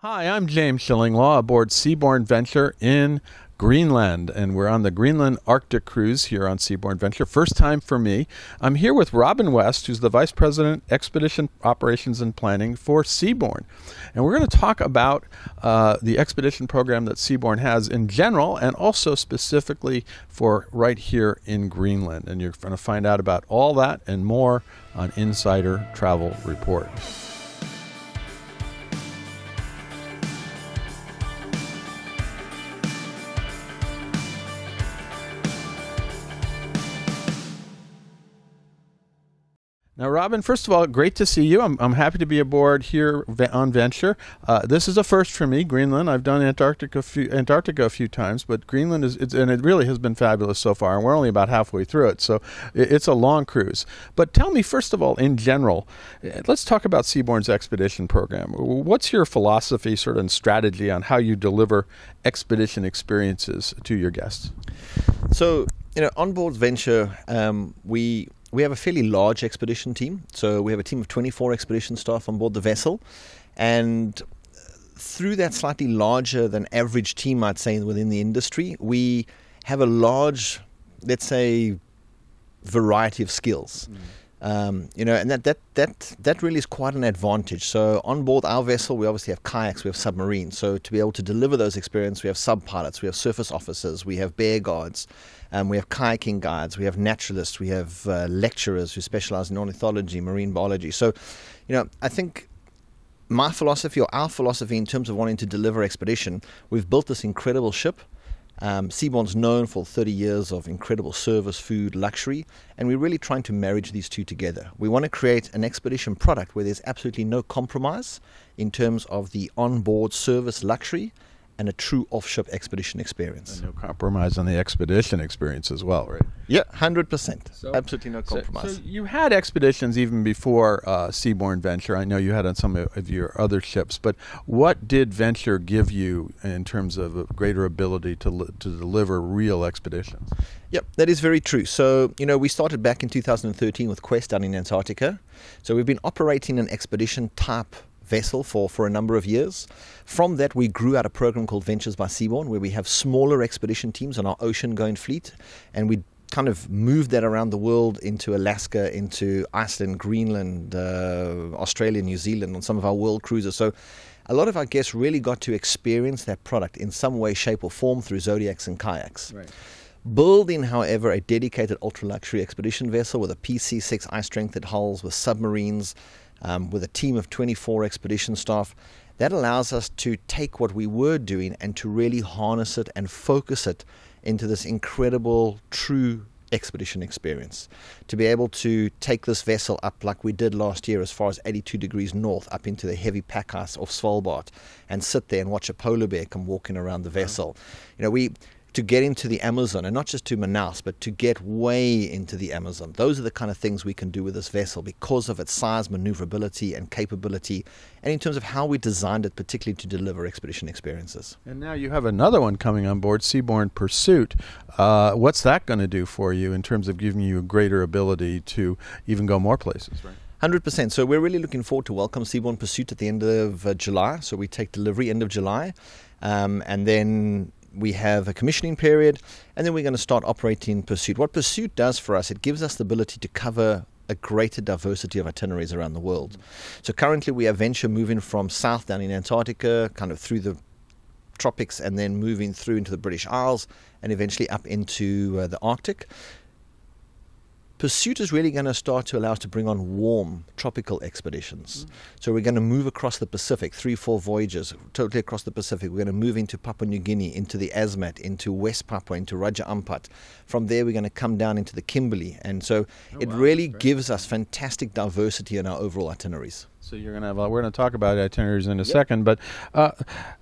Hi, I'm James Shillinglaw aboard Seabourn Venture in Greenland, and we're on the Greenland Arctic cruise here on Seabourn Venture. First time for me. I'm here with Robin West, who's the Vice President, Expedition Operations and Planning for Seabourn. And we're going to talk about uh, the expedition program that Seabourn has in general and also specifically for right here in Greenland. And you're going to find out about all that and more on Insider Travel Report. Now, Robin, first of all, great to see you. I'm, I'm happy to be aboard here on Venture. Uh, this is a first for me, Greenland. I've done Antarctica a few, Antarctica a few times, but Greenland is, and it really has been fabulous so far. And we're only about halfway through it, so it, it's a long cruise. But tell me, first of all, in general, eh, let's talk about Seabourn's expedition program. What's your philosophy, sort of, and strategy on how you deliver expedition experiences to your guests? So, you know, on board Venture, um, we we have a fairly large expedition team. So we have a team of 24 expedition staff on board the vessel. And through that slightly larger than average team, I'd say, within the industry, we have a large, let's say, variety of skills. Mm. Um, you know, and that, that that that really is quite an advantage. So on board our vessel, we obviously have kayaks, we have submarines. So to be able to deliver those experiences, we have sub pilots, we have surface officers, we have bear guards, um, we have kayaking guides, we have naturalists, we have uh, lecturers who specialize in ornithology, marine biology. So, you know, I think my philosophy or our philosophy in terms of wanting to deliver expedition, we've built this incredible ship um, Seabourn's known for 30 years of incredible service, food, luxury, and we're really trying to marriage these two together. We want to create an expedition product where there's absolutely no compromise in terms of the onboard service luxury and a true off-ship expedition experience. And no compromise on the expedition experience as well, right? Yeah, hundred percent. Absolutely no compromise. So, so, you had expeditions even before uh, Seabourn Venture. I know you had on some of your other ships, but what did Venture give you in terms of a greater ability to li- to deliver real expeditions? Yep, that is very true. So you know, we started back in 2013 with Quest down in Antarctica. So we've been operating an expedition type vessel for, for a number of years. From that, we grew out a program called Ventures by Seabourn, where we have smaller expedition teams on our ocean going fleet, and we kind of moved that around the world into Alaska, into Iceland, Greenland, uh, Australia, New Zealand on some of our world cruises. So a lot of our guests really got to experience that product in some way, shape, or form through Zodiacs and kayaks. Right. Building, however, a dedicated ultra luxury expedition vessel with a PC 6 ice strengthened hulls with submarines um, with a team of 24 expedition staff. That allows us to take what we were doing and to really harness it and focus it into this incredible, true expedition experience. To be able to take this vessel up like we did last year, as far as 82 degrees north, up into the heavy pack ice off Svalbard, and sit there and watch a polar bear come walking around the vessel. You know, we to get into the Amazon, and not just to Manaus, but to get way into the Amazon. Those are the kind of things we can do with this vessel because of its size, maneuverability, and capability, and in terms of how we designed it, particularly to deliver expedition experiences. And now you have another one coming on board, Seabourn Pursuit. Uh, what's that going to do for you in terms of giving you a greater ability to even go more places, right? Hundred percent. So we're really looking forward to welcome Seabourn Pursuit at the end of uh, July. So we take delivery end of July, um, and then we have a commissioning period, and then we're going to start operating Pursuit. What Pursuit does for us, it gives us the ability to cover a greater diversity of itineraries around the world. So currently we have Venture moving from south down in Antarctica, kind of through the tropics, and then moving through into the British Isles, and eventually up into uh, the Arctic. Pursuit is really going to start to allow us to bring on warm tropical expeditions. Mm. So we're going to move across the Pacific, three, four voyages, totally across the Pacific. We're going to move into Papua New Guinea, into the Asmat, into West Papua, into Raja Ampat. From there, we're going to come down into the Kimberley. And so oh, it wow. really gives us fantastic diversity in our overall itineraries. So you're gonna have. we're gonna talk about itineraries in a yep. second, but uh,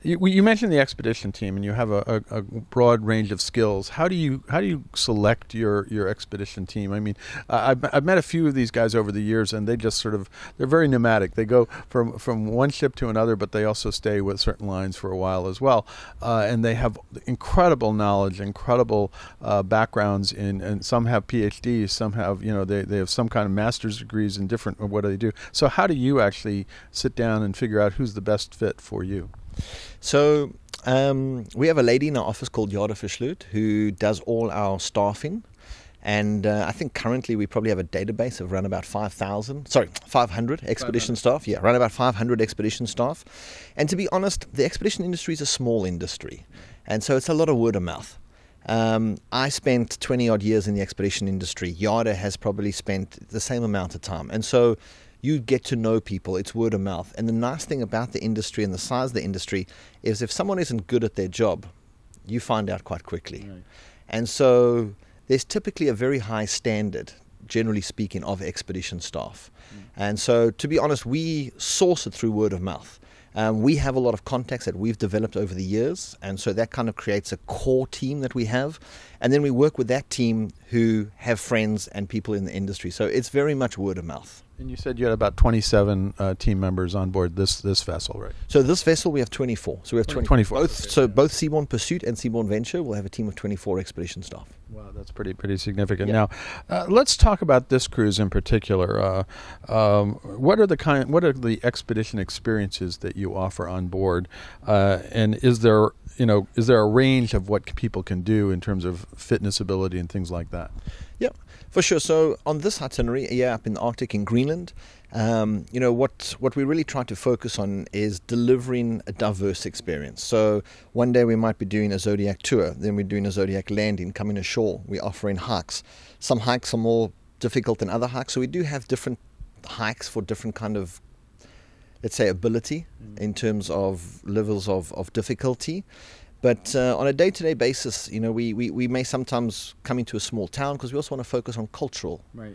you, you, mentioned the expedition team, and you have a, a, a, broad range of skills. How do you how do you select your your expedition team? I mean, I've, I've met a few of these guys over the years, and they just sort of they're very nomadic. They go from from one ship to another, but they also stay with certain lines for a while as well, uh, and they have incredible knowledge, incredible uh, backgrounds in, and some have PhDs, some have you know they they have some kind of master's degrees in different what do they do. So how do you actually actually sit down and figure out who's the best fit for you? So um, we have a lady in our office called Yada Fischlut who does all our staffing. And uh, I think currently we probably have a database of around about 5,000, sorry, 500 expedition 500. staff. Yeah, around about 500 expedition staff. And to be honest, the expedition industry is a small industry. And so it's a lot of word of mouth. Um, I spent 20 odd years in the expedition industry. Yada has probably spent the same amount of time. And so you get to know people. It's word of mouth. And the nice thing about the industry and the size of the industry is if someone isn't good at their job, you find out quite quickly. Right. And so there's typically a very high standard, generally speaking, of expedition staff. Mm. And so, to be honest, we source it through word of mouth. Um, we have a lot of contacts that we've developed over the years, and so that kind of creates a core team that we have. And then we work with that team who have friends and people in the industry. So it's very much word of mouth. And you said you had about 27 uh, team members on board this this vessel, right? So this vessel we have 24. So we have 20, 24. Both, so both Seabourn Pursuit and Seabourn Venture will have a team of 24 expedition staff. Wow, that's pretty pretty significant. Yeah. Now, uh, let's talk about this cruise in particular. Uh, um, what are the kind? What are the expedition experiences that you offer on board? Uh, and is there you know is there a range of what people can do in terms of fitness ability and things like that? Yeah, for sure. So on this itinerary, yeah, up in the Arctic in Greenland, um, you know what what we really try to focus on is delivering a diverse experience. So one day we might be doing a zodiac tour, then we're doing a zodiac landing, coming ashore. We're offering hikes. Some hikes are more difficult than other hikes, so we do have different hikes for different kind of let's say ability in terms of levels of, of difficulty. But uh, on a day-to-day basis, you know, we, we, we may sometimes come into a small town because we also want to focus on cultural Right.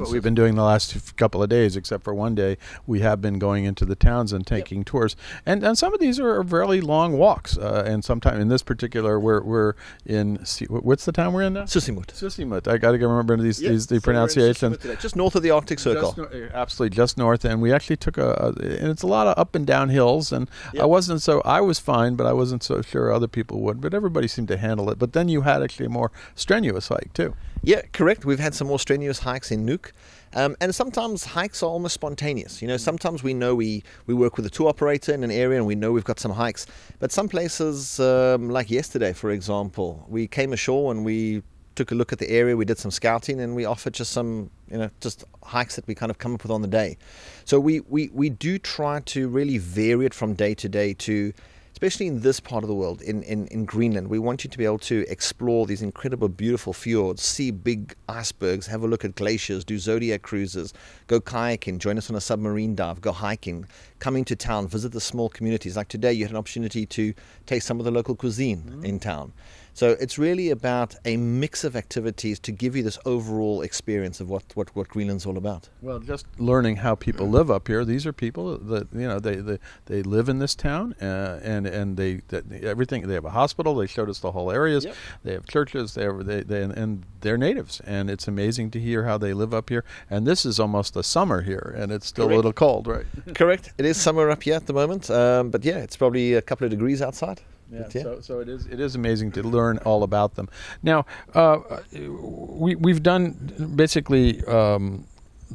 what we've been doing the last couple of days, except for one day. We have been going into the towns and taking tours, and and some of these are fairly long walks. Uh, and sometime in this particular, we're we're in. What's the town we're in now? Sisimiut. Sisimiut. I got to remember these these the pronunciations. Just north of the Arctic Circle. Just nor- absolutely, just north, and we actually took a, a, and it's a lot of up and down hills, and Yep. I wasn't so, I was fine, but I wasn't so sure other people would, but everybody seemed to handle it. But then you had actually a more strenuous hike too. Yeah, correct. We've had some more strenuous hikes in Nuuk. Um, and sometimes hikes are almost spontaneous. You know, sometimes we know we, we work with a tour operator in an area and we know we've got some hikes. But some places, um, like yesterday, for example, we came ashore and we took a look at the area, we did some scouting, and we offered just some, you know, just hikes that we kind of come up with on the day. So we, we, we do try to really vary it from day to day to especially in this part of the world, in, in, in Greenland, we want you to be able to explore these incredible, beautiful fjords, see big icebergs, have a look at glaciers, do zodiac cruises, go kayaking, join us on a submarine dive, go hiking, come into town, visit the small communities. Like today, you had an opportunity to taste some of the local cuisine mm-hmm. in town. So it's really about a mix of activities to give you this overall experience of what, what, what Greenland's all about. Well, just learning how people live up here. These are people that you know they they, they live in this town, uh, and and they that everything. They have a hospital. They showed us the whole areas. Yep. They have churches. They have they, they and they're natives, and it's amazing to hear how they live up here. And this is almost a summer here, and it's still a little cold, right? Correct. It is summer up here at the moment, um, but yeah, it's probably a couple of degrees outside. Yeah, yeah. so, so it is it is amazing to learn all about them. Now, uh, we we've done basically um,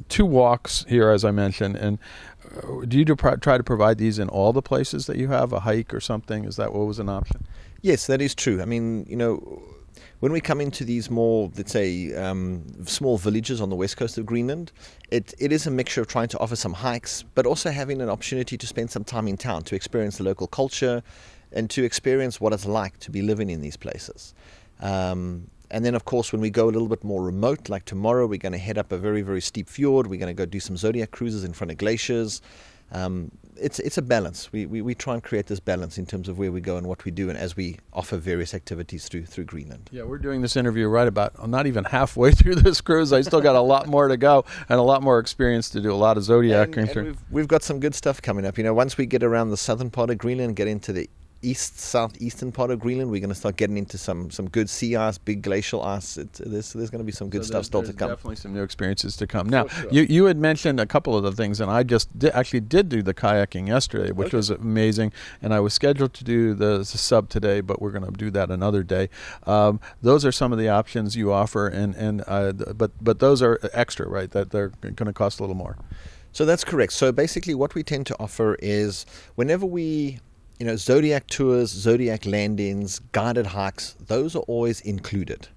two walks here, as I mentioned, and uh, do you do pro- try to provide these in all the places that you have a hike or something? Is that what was an option? Yes, that is true. I mean, you know, when we come into these more, let's say, um, small villages on the west coast of Greenland, it, it is a mixture of trying to offer some hikes, but also having an opportunity to spend some time in town to experience the local culture and to experience what it's like to be living in these places. Um, and then, of course, when we go a little bit more remote, like tomorrow, we're going to head up a very, very steep fjord. We're going to go do some zodiac cruises in front of glaciers. Um, it's it's a balance. We, we we try and create this balance in terms of where we go and what we do, and as we offer various activities through through Greenland. Yeah, we're doing this interview right about not even halfway through this cruise. I still got a lot more to go and a lot more experience to do. A lot of zodiac. And, and we've, we've got some good stuff coming up. You know, once we get around the southern part of Greenland, get into the east southeastern part of Greenland, we're going to start getting into some some good sea ice, big glacial ice. It, there's there's going to be some good So stuff still to come. Definitely some new experiences to come. Now, sure. you you had mentioned a couple of the things, and I just di- actually did do the kayaking yesterday, which Okay. was amazing. And I was scheduled to do the, s- sub today, but we're going to do that another day. Um, those are some of the options you offer, and and uh, but but those are extra, right? That they're going to cost a little more. So that's correct. So basically, what we tend to offer is whenever we you know, Zodiac tours, Zodiac landings, guided hikes, those are always included.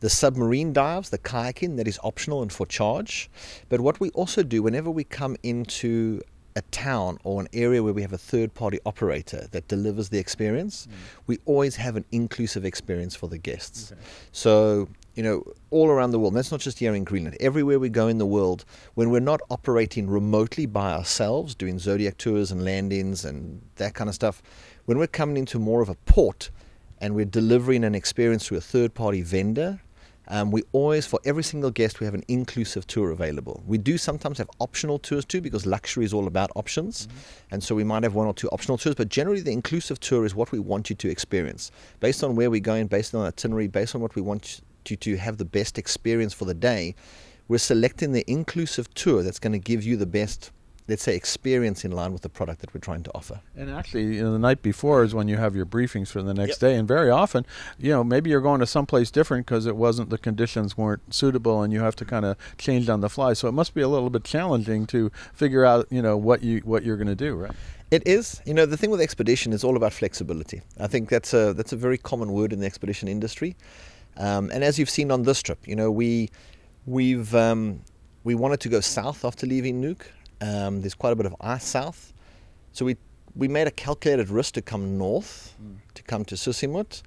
The submarine dives, the kayaking, that is optional and for charge. But what we also do whenever we come into a town or an area where we have a third party operator that delivers the experience, mm. we always have an inclusive experience for the guests. Okay. So, you know, all around the world, that's not just here in Greenland, everywhere we go in the world, when we're not operating remotely by ourselves, doing zodiac tours and landings and that kind of stuff, when we're coming into more of a port and we're delivering an experience through a third party vendor, um, we always, for every single guest, we have an inclusive tour available. We do sometimes have optional tours too, because luxury is all about options. Mm-hmm. And so we might have one or two optional tours, but generally the inclusive tour is what we want you to experience. Based on where we're going, based on our itinerary, based on what we want you to have the best experience for the day, we're selecting the inclusive tour that's going to give you the best let's say experience in line with the product that we're trying to offer. And actually, you know, the night before is when you have your briefings for the next yep. day, and very often, you know, maybe you're going to someplace different because it wasn't the conditions weren't suitable, and you have to kind of change on the fly. So it must be a little bit challenging to figure out, you know, what you what you're going to do, right? It is. You know, the thing with expedition is all about flexibility. I think that's a that's a very common word in the expedition industry. Um, and as you've seen on this trip, you know, we we've um, we wanted to go south after leaving Nuuk. Um, there's quite a bit of ice south. So we, we made a calculated risk to come north, mm. to come to Sisimiut,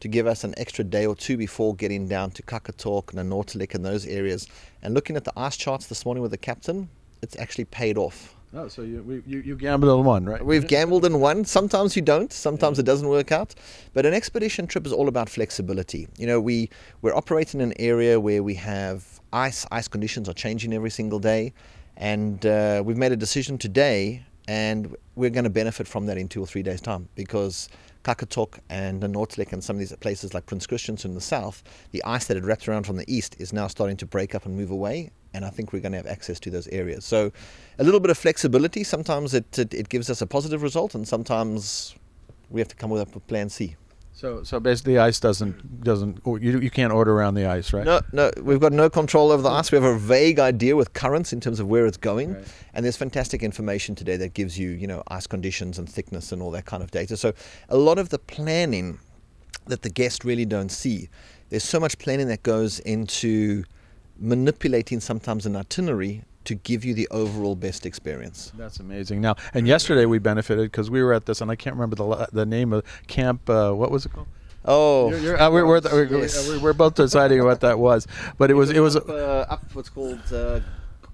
to give us an extra day or two before getting down to Qaqortoq and Nanortalik and those areas. And looking at the ice charts this morning with the captain, it's actually paid off. Oh, so you, you, you gambled on one, right? We've gambled in one. Sometimes you don't. Sometimes yeah. it doesn't work out. But an expedition trip is all about flexibility. You know, we, we're operating in an area where we have ice. Ice conditions are changing every single day. And uh, we've made a decision today, and we're going to benefit from that in two or three days' time because Qaqortoq and the Nanortalik and some of these places like Prince Christians in the south, the ice that had wrapped around from the east is now starting to break up and move away. And I think we're going to have access to those areas. So, a little bit of flexibility. Sometimes it, it, it gives us a positive result, and sometimes we have to come up with plan C. So, so basically, ice doesn't doesn't oh, you you can't order around the ice, right? No, no, we've got no control over the ice. We have a vague idea with currents in terms of where it's going, right. and there's fantastic information today that gives you you know ice conditions and thickness and all that kind of data. So, a lot of the planning that the guests really don't see, there's so much planning that goes into manipulating sometimes an itinerary to give you the overall best experience. That's amazing. Now, and yesterday we benefited because we were at this, and I can't remember the the name of camp. Uh, what was it called? Oh, you're, you're, uh, we're, we're, yes. we're, we're, both deciding what that was, but it was it was up, uh, up what's called uh,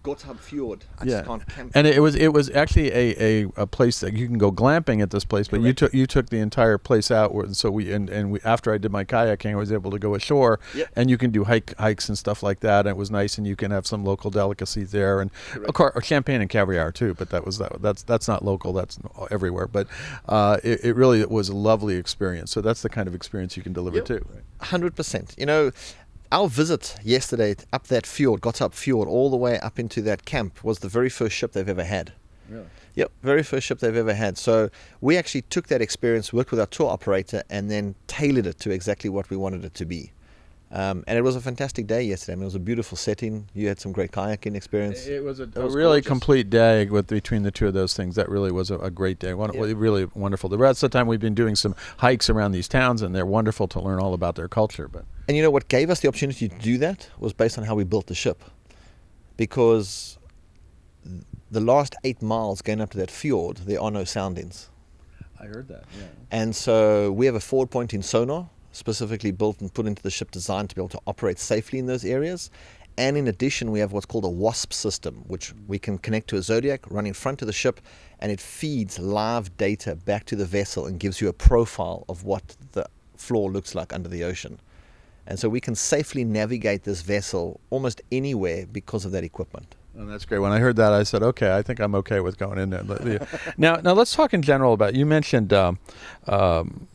Gotthard Fjord. I yeah. and it was it was actually a, a, a, place that you can go glamping at this place, but Correct. you took you took the entire place out. So we and, and we after I did my kayaking, I was able to go ashore, yep. and you can do hike hikes and stuff like that. And it was nice, and you can have some local delicacies there, and of course champagne and caviar too. But that was that that's that's not local. That's everywhere. But uh, it, it really was a lovely experience. So that's the kind of experience you can deliver yep. too. Hundred percent. You know, our visit yesterday up that fjord, Gotthard Fjord, all the way up into that camp was the very first ship they've ever had. Really? Yep, very first ship they've ever had. So we actually took that experience, worked with our tour operator, and then tailored it to exactly what we wanted it to be. Um, and it was a fantastic day yesterday. I mean, it was a beautiful setting. You had some great kayaking experience. It was a, a was really gorgeous. complete day with between the two of those things. That really was a, a great day. One, yeah. Really wonderful. The rest of the time, we've been doing some hikes around these towns, and they're wonderful to learn all about their culture. But and you know what gave us the opportunity to do that was based on how we built the ship, because the last eight miles going up to that fjord, there are no soundings. I heard that. Yeah. And so we have a forward pointing sonar specifically built and put into the ship designed to be able to operate safely in those areas. And in addition, we have what's called a WASP system, which we can connect to a Zodiac, run in front of the ship, and it feeds live data back to the vessel and gives you a profile of what the floor looks like under the ocean. And so we can safely navigate this vessel almost anywhere because of that equipment. And that's great. When I heard that, I said, "Okay, I think I'm okay with going in there." now, now let's talk in general about. You mentioned um, um,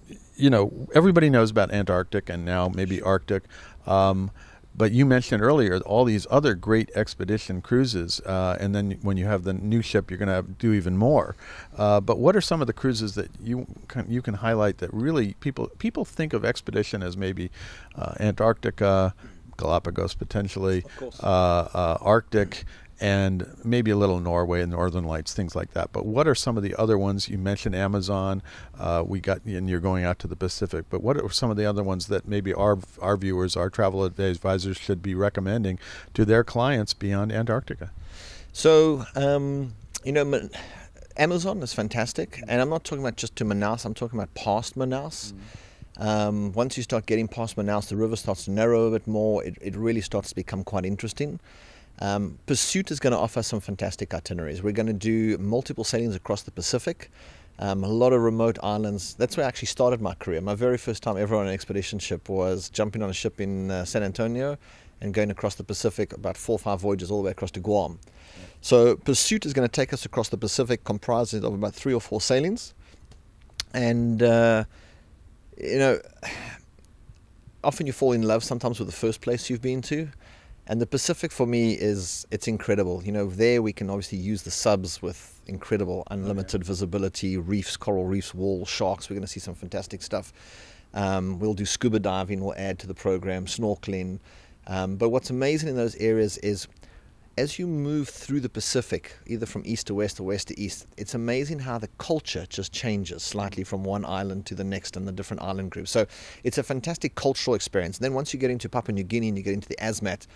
you know, everybody knows about Antarctic and now maybe Arctic. Um, but you mentioned earlier all these other great expedition cruises, uh, and then when you have the new ship, you're going to do even more. Uh, but what are some of the cruises that you can, you can highlight that really people people think of expedition as maybe uh, Antarctica, Galapagos potentially, uh, uh, Arctic, and maybe a little Norway and Northern Lights, things like that. But what are some of the other ones? You mentioned Amazon. Uh, we got, and you're going out to the Pacific. But what are some of the other ones that maybe our our viewers, our travel advisors, should be recommending to their clients beyond Antarctica? So, um, you know, Amazon is fantastic, and I'm not talking about just to Manaus. I'm talking about past Manaus. Mm. Um, once you start getting past Manaus, the river starts to narrow a bit more. It, it really starts to become quite interesting. Um, Pursuit is going to offer some fantastic itineraries. We're going to do multiple sailings across the Pacific, um, a lot of remote islands. That's where I actually started my career. My very first time ever on an expedition ship was jumping on a ship in uh, San Antonio and going across the Pacific, about four or five voyages all the way across to Guam. So Pursuit is going to take us across the Pacific, comprising of about three or four sailings. And uh, you know, often you fall in love sometimes with the first place you've been to. And the Pacific for me is it's incredible. You know, there we can obviously use the subs with incredible unlimited okay. visibility, reefs, coral reefs, walls, sharks. We're going to see some fantastic stuff. Um, we'll do scuba diving. We'll add to the program snorkeling. Um, but what's amazing in those areas is as you move through the Pacific, either from east to west or west to east, it's amazing how the culture just changes slightly from one island to the next and the different island groups. So it's a fantastic cultural experience. And then once you get into Papua New Guinea and you get into the Asmat,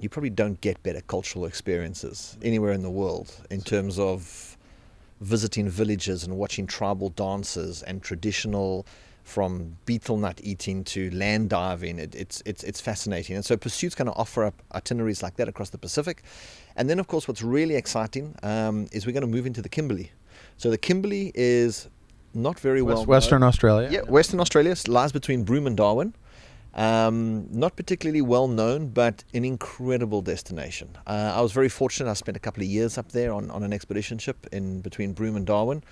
you probably don't get better cultural experiences anywhere in the world in terms of visiting villages and watching tribal dances and traditional from betel nut eating to land diving. It, it's, it's, it's fascinating. And so Pursuit's going to offer up itineraries like that across the Pacific. And then, of course, what's really exciting um, is we're going to move into the Kimberley. So the Kimberley is not very West, well Western known. Australia. Yeah, Western Australia lies between Broome and Darwin. Um, not particularly well known, but an incredible destination. Uh, I was very fortunate. I spent a couple of years up there on, on an expedition ship in between Broome and Darwin.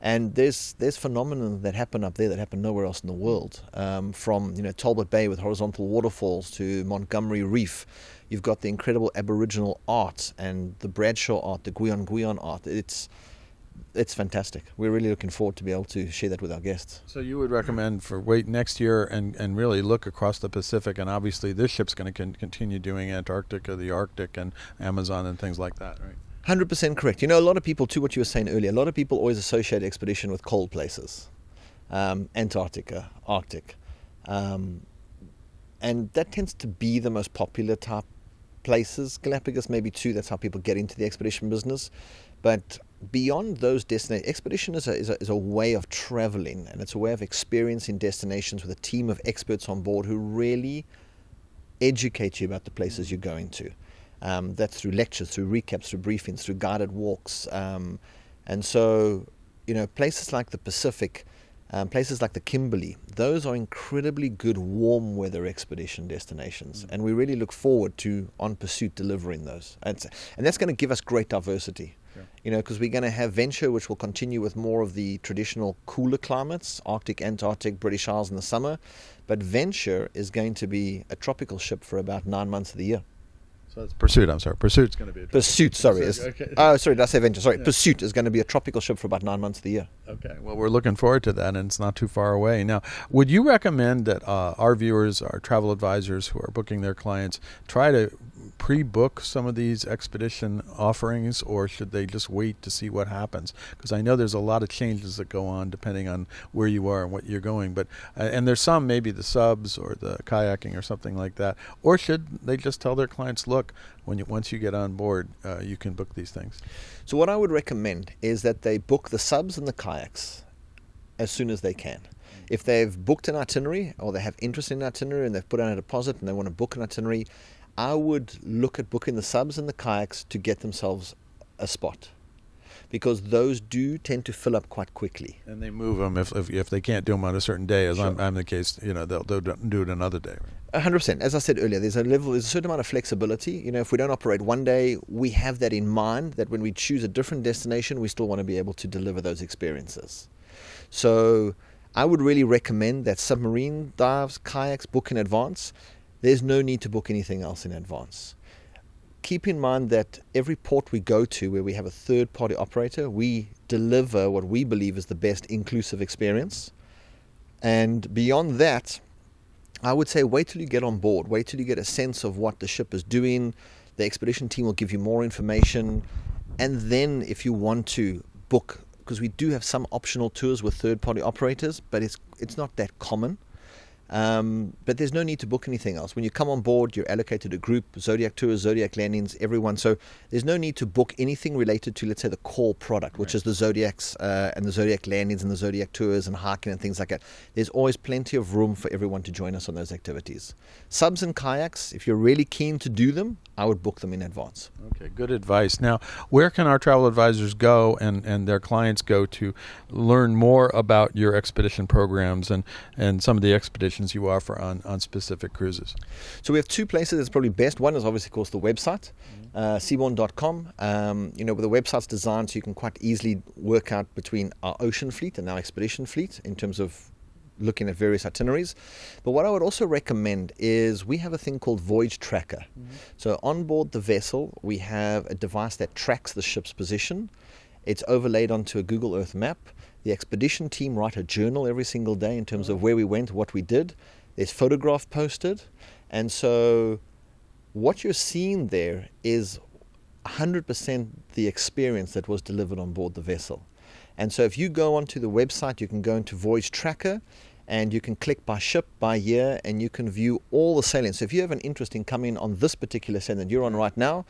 And there's there's phenomena that happen up there that happen nowhere else in the world. Um, from you know Talbot Bay with horizontal waterfalls to Montgomery Reef, you've got the incredible Aboriginal art and the Bradshaw art, the Gwion Gwion art. It's it's fantastic. We're really looking forward to be able to share that with our guests. So you would recommend for wait next year and, and really look across the Pacific, and obviously this ship's going to con- continue doing Antarctica, the Arctic, and Amazon and things like that, right? 100% correct. You know, a lot of people, too, what you were saying earlier, a lot of people always associate expedition with cold places um, Antarctica, Arctic. Um, and that tends to be the most popular type places. Galapagos, maybe too, that's how people get into the expedition business. But beyond those destinations, expedition is a, is, a, is a way of traveling and it's a way of experiencing destinations with a team of experts on board who really educate you about the places you're going to. Um, that's through lectures, through recaps, through briefings, through guided walks. Um, and so, you know, places like the Pacific, um, places like the Kimberley, those are incredibly good warm weather expedition destinations. Mm-hmm. And we really look forward to On Pursuit delivering those. And, and that's going to give us great diversity. Yeah. You know, because we're going to have Venture, which will continue with more of the traditional cooler climates, Arctic, Antarctic, British Isles in the summer. But Venture is going to be a tropical ship for about nine months of the year. So it's Pursuit. I'm sorry. Pursuit's going to be a Pursuit. Sorry. Pursuit, okay. Oh, sorry. Did I say Venture? Sorry. Yeah. Pursuit is going to be a tropical ship for about nine months of the year. Okay. Well, we're looking forward to that, and it's not too far away. Now, would you recommend that uh, our viewers, our travel advisors who are booking their clients, try to pre-book some of these expedition offerings, or should they just wait to see what happens? Because I know there's a lot of changes that go on depending on where you are and what you're going. But uh, and there's some maybe the subs or the kayaking or something like that. Or should they just tell their clients, look, when you once you get on board, uh, you can book these things. So what I would recommend is that they book the subs and the kayaks as soon as they can if they've booked an itinerary or they have interest in an itinerary and they've put down a deposit and they want to book an itinerary, I would look at booking the subs and the kayaks to get themselves a spot because those do tend to fill up quite quickly. And they move them if, if, if they can't do them on a certain day, as sure. I'm, I'm, the case, you know, they'll, they'll do it another day. Right? 100%. As I said earlier, there's a level, there's a certain amount of flexibility. You know, if we don't operate one day, we have that in mind that when we choose a different destination, we still want to be able to deliver those experiences. So I would really recommend that submarine dives, kayaks, book in advance there's no need to book anything else in advance. Keep in mind that every port we go to where we have a third party operator, we deliver what we believe is the best inclusive experience. And beyond that, I would say wait till you get on board, wait till you get a sense of what the ship is doing, The expedition team will give you more information. And then, if you want to book, because we do have some optional tours with third party operators, but it's, it's not that common. Um, but there's no need to book anything else. When you come on board, you're allocated a group, Zodiac Tours, Zodiac Landings, everyone. So there's no need to book anything related to, let's say, the core product, which right. is the Zodiacs uh, and the Zodiac Landings and the Zodiac Tours and hiking and things like that. There's always plenty of room for everyone to join us on those activities. Subs and kayaks, if you're really keen to do them, I would book them in advance. Okay, good advice. Now, where can our travel advisors go and, and their clients go to learn more about your expedition programs and, and some of the expeditions you offer on, on specific cruises? So we have two places that's probably best. One is obviously, of course, the website, mm-hmm. uh, seabourn.com. Um, you know, the website's designed so you can quite easily work out between our ocean fleet and our expedition fleet in terms of looking at various itineraries. But what I would also recommend is we have a thing called Voyage Tracker. Mm-hmm. So on board the vessel, we have a device that tracks the ship's position. It's overlaid onto a Google Earth map. The expedition team write a journal every single day in terms of where we went, what we did. There's photograph posted. And so what you're seeing there is 100% the experience that was delivered on board the vessel. And so if you go onto the website, you can go into Voyage Tracker and you can click by ship, by year, and you can view all the sailings. So if you have an interest in coming on this particular sailing that you're on right now,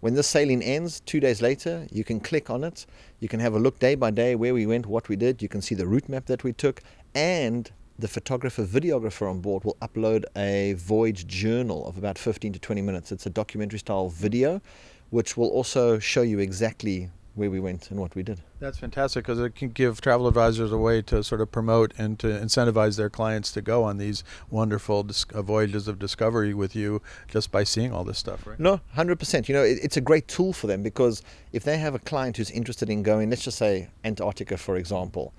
when this sailing ends, two days later, you can click on it. You can have a look day by day where we went, what we did. You can see the route map that we took, and the photographer, videographer on board will upload a voyage journal of about 15 to 20 minutes. It's a documentary style video, which will also show you exactly where we went and what we did. That's fantastic because it can give travel advisors a way to sort of promote and to incentivize their clients to go on these wonderful dis- uh, voyages of discovery with you just by seeing all this stuff, right? No, 100%. You know, it, it's a great tool for them because if they have a client who's interested in going, let's just say Antarctica, for example,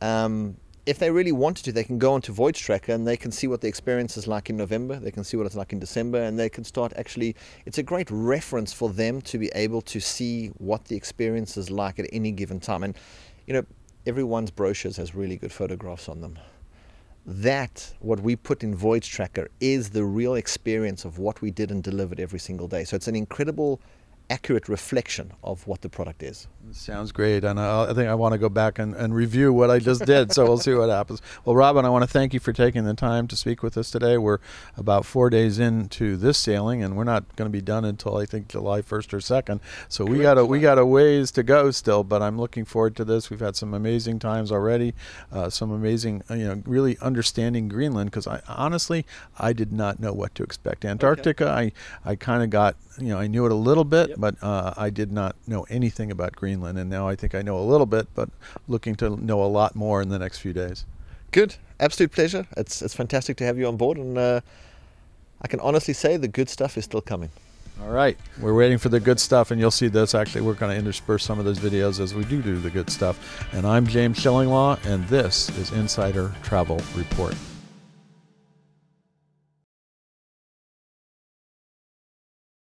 um, if they really wanted to, they can go onto Voyage Tracker and they can see what the experience is like in November. They can see what it's like in December, and they can start actually. It's a great reference for them to be able to see what the experience is like at any given time. And you know, everyone's brochures has really good photographs on them. That what we put in Voyage Tracker is the real experience of what we did and delivered every single day. So it's an incredible accurate reflection of what the product is. Sounds great, and I, I think I want to go back and, and review what I just did. so we'll see what happens. Well, Robin, I want to thank you for taking the time to speak with us today. We're about four days into this sailing, and we're not going to be done until I think July first or second. So Correct. we got a we got a ways to go still, but I'm looking forward to this. We've had some amazing times already, uh, some amazing, uh, you know, really understanding Greenland because I honestly I did not know what to expect. Antarctica, okay. I I kind of got you know I knew it a little bit, yep. But uh, I did not know anything about Greenland. And now I think I know a little bit, but looking to know a lot more in the next few days. Good, absolute pleasure. It's it's fantastic to have you on board, and uh, I can honestly say the good stuff is still coming. All right, we're waiting for the good stuff, and you'll see this. Actually, we're going to intersperse some of those videos as we do do the good stuff. And I'm James Shillinglaw, and this is Insider Travel Report.